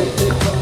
Thank you.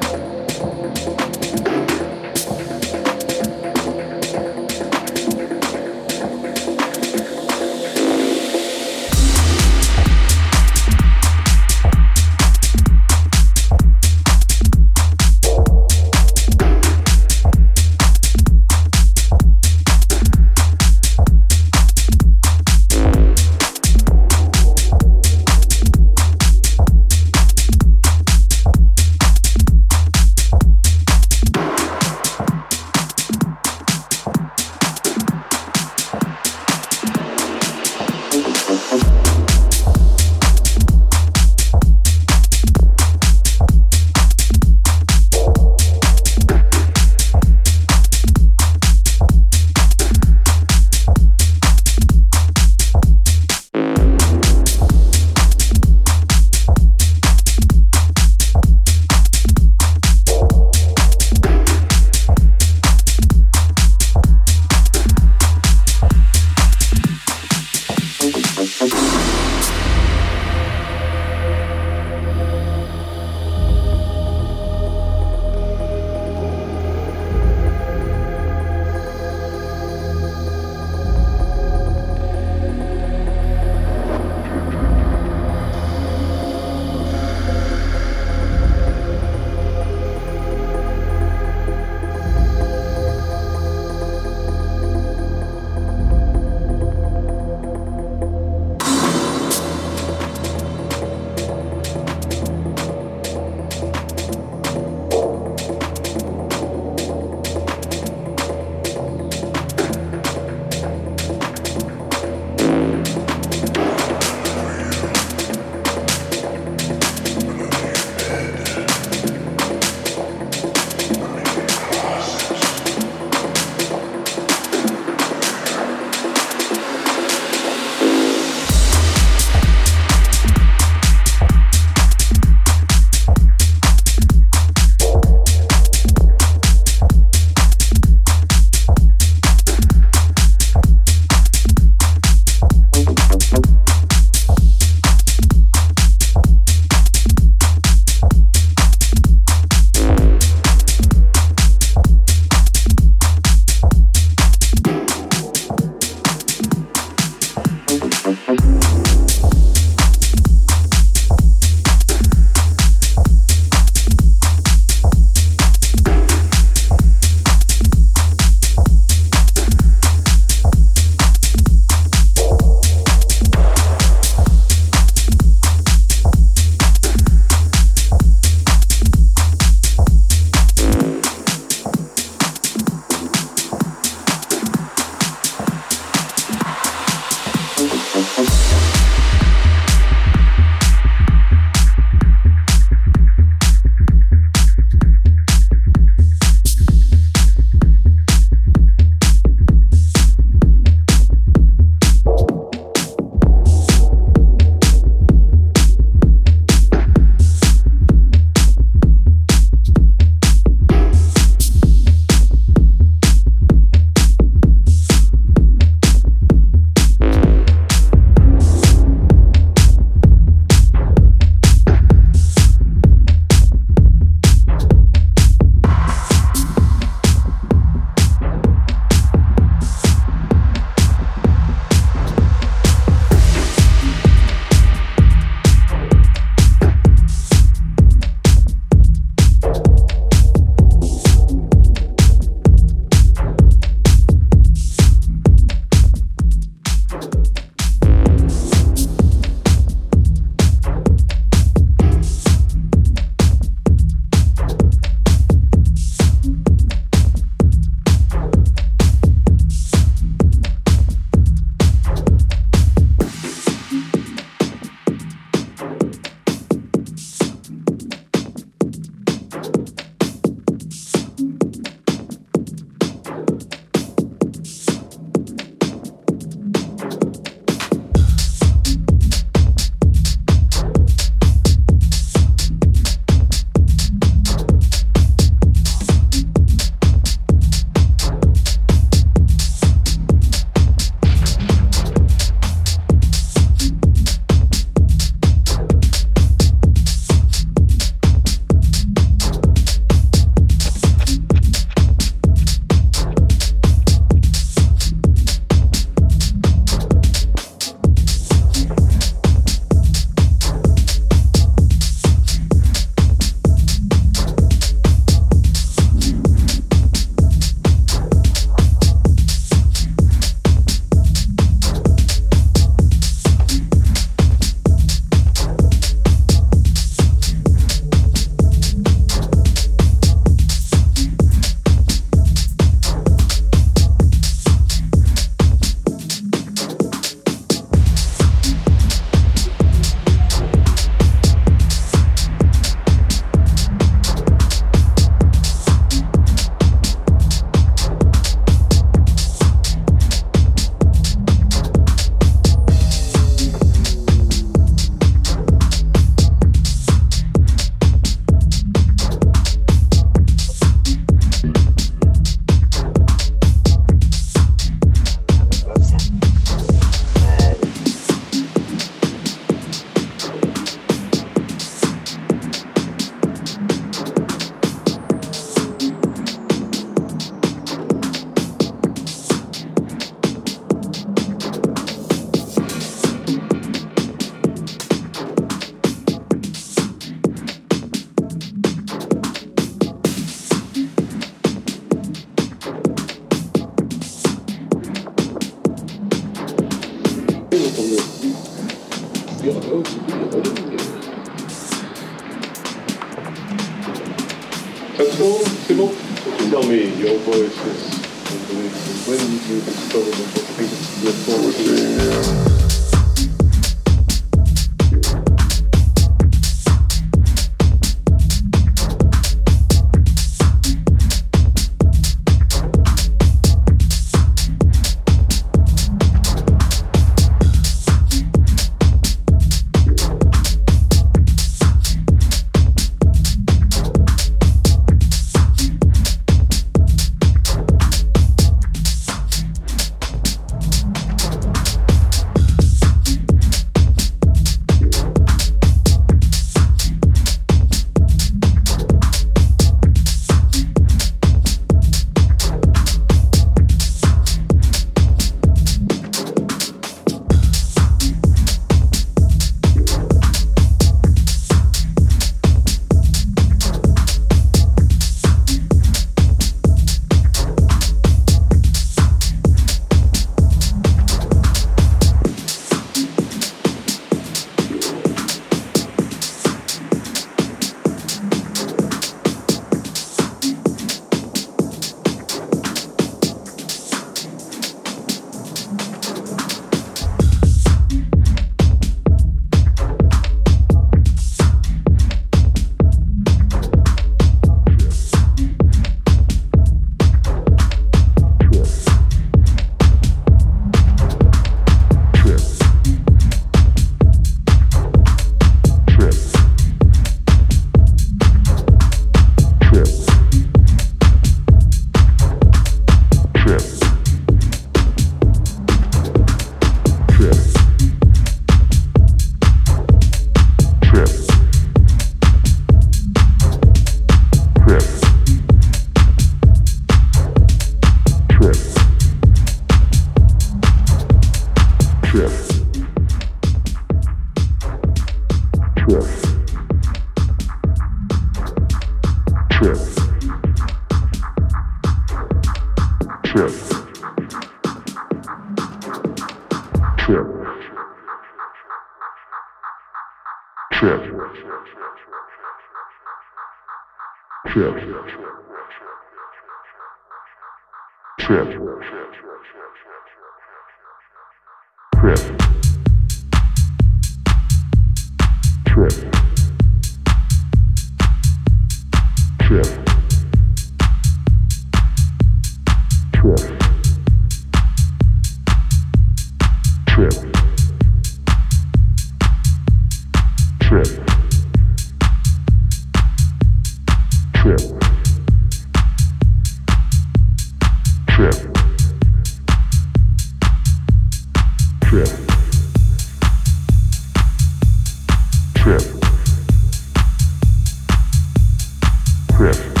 Trip,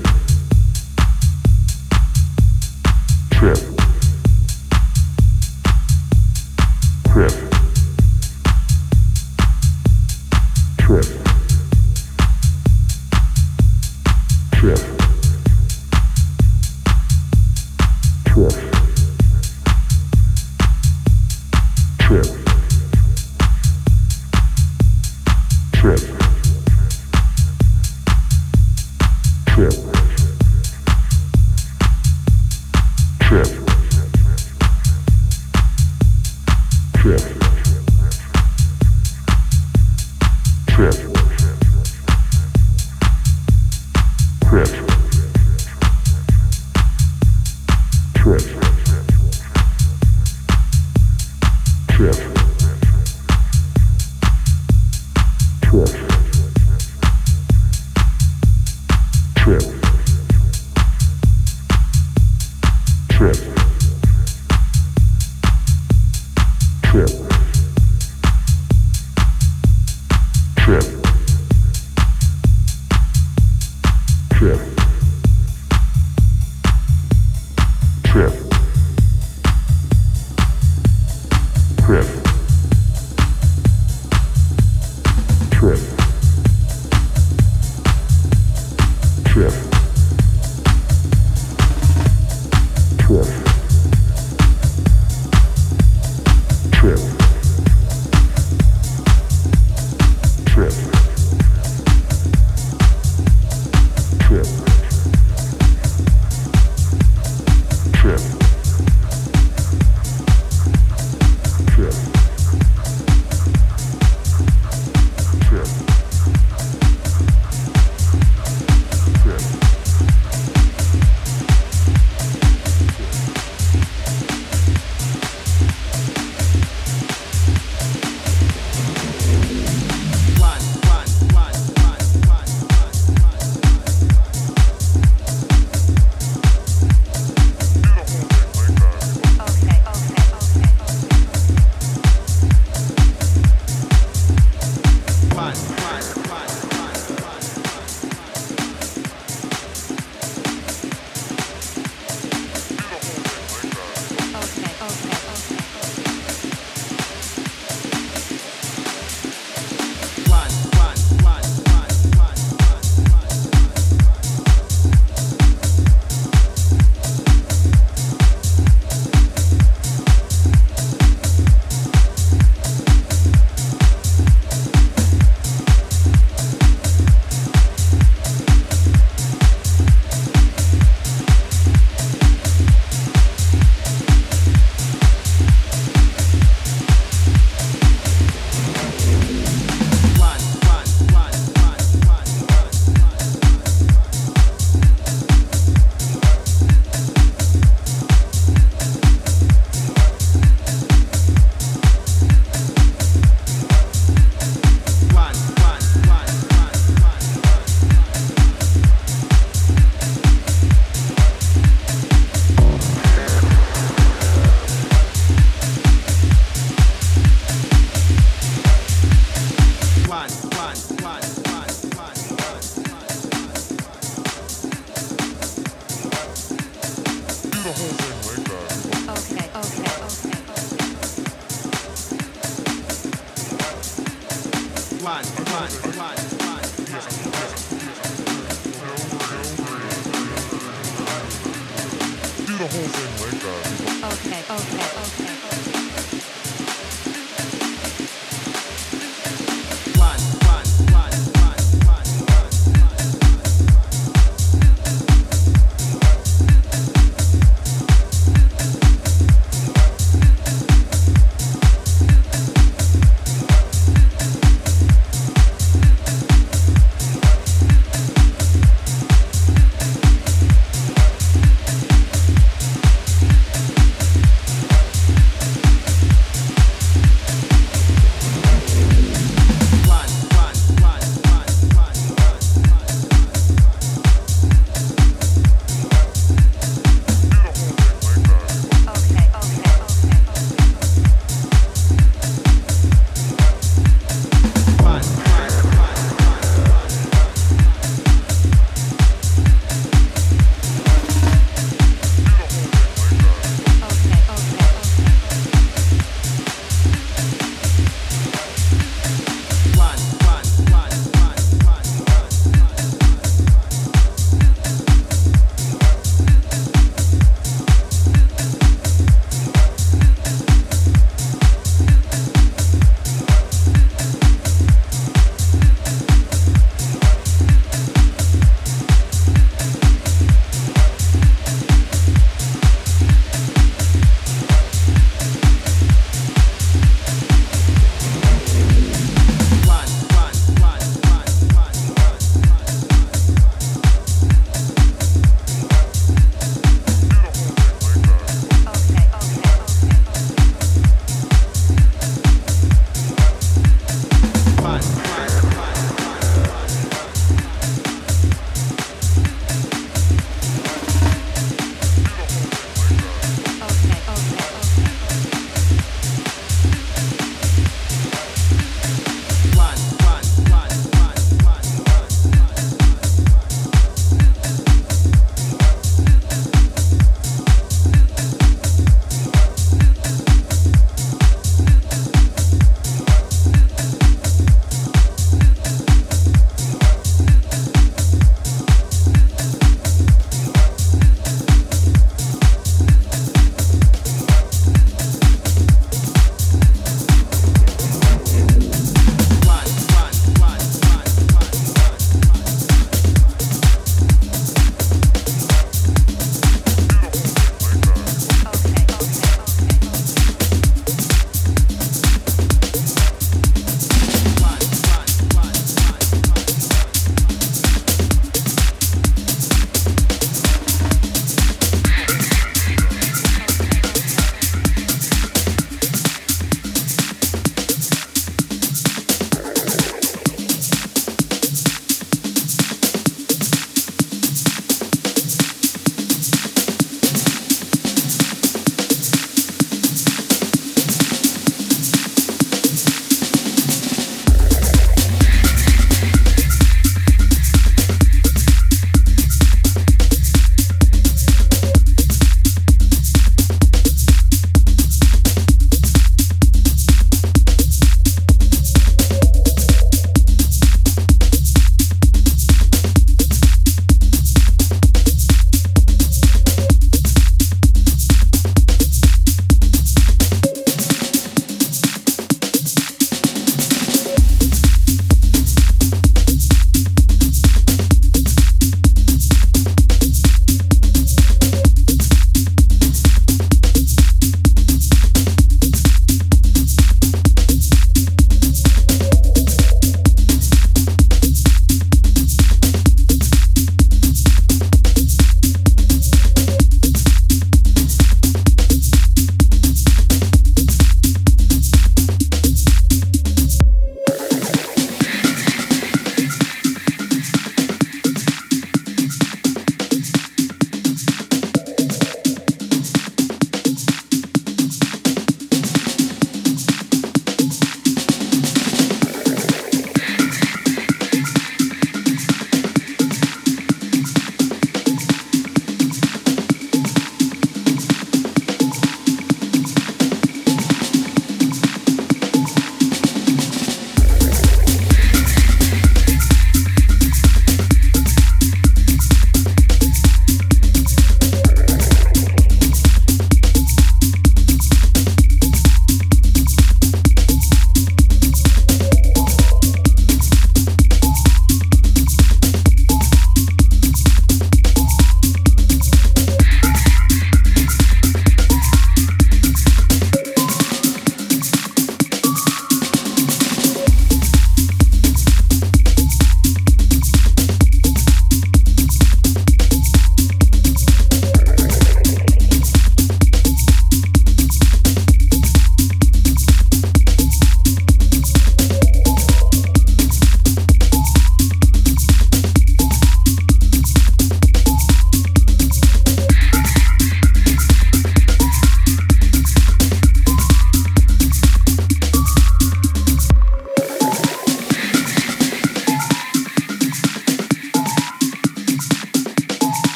Trip.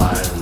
eyes.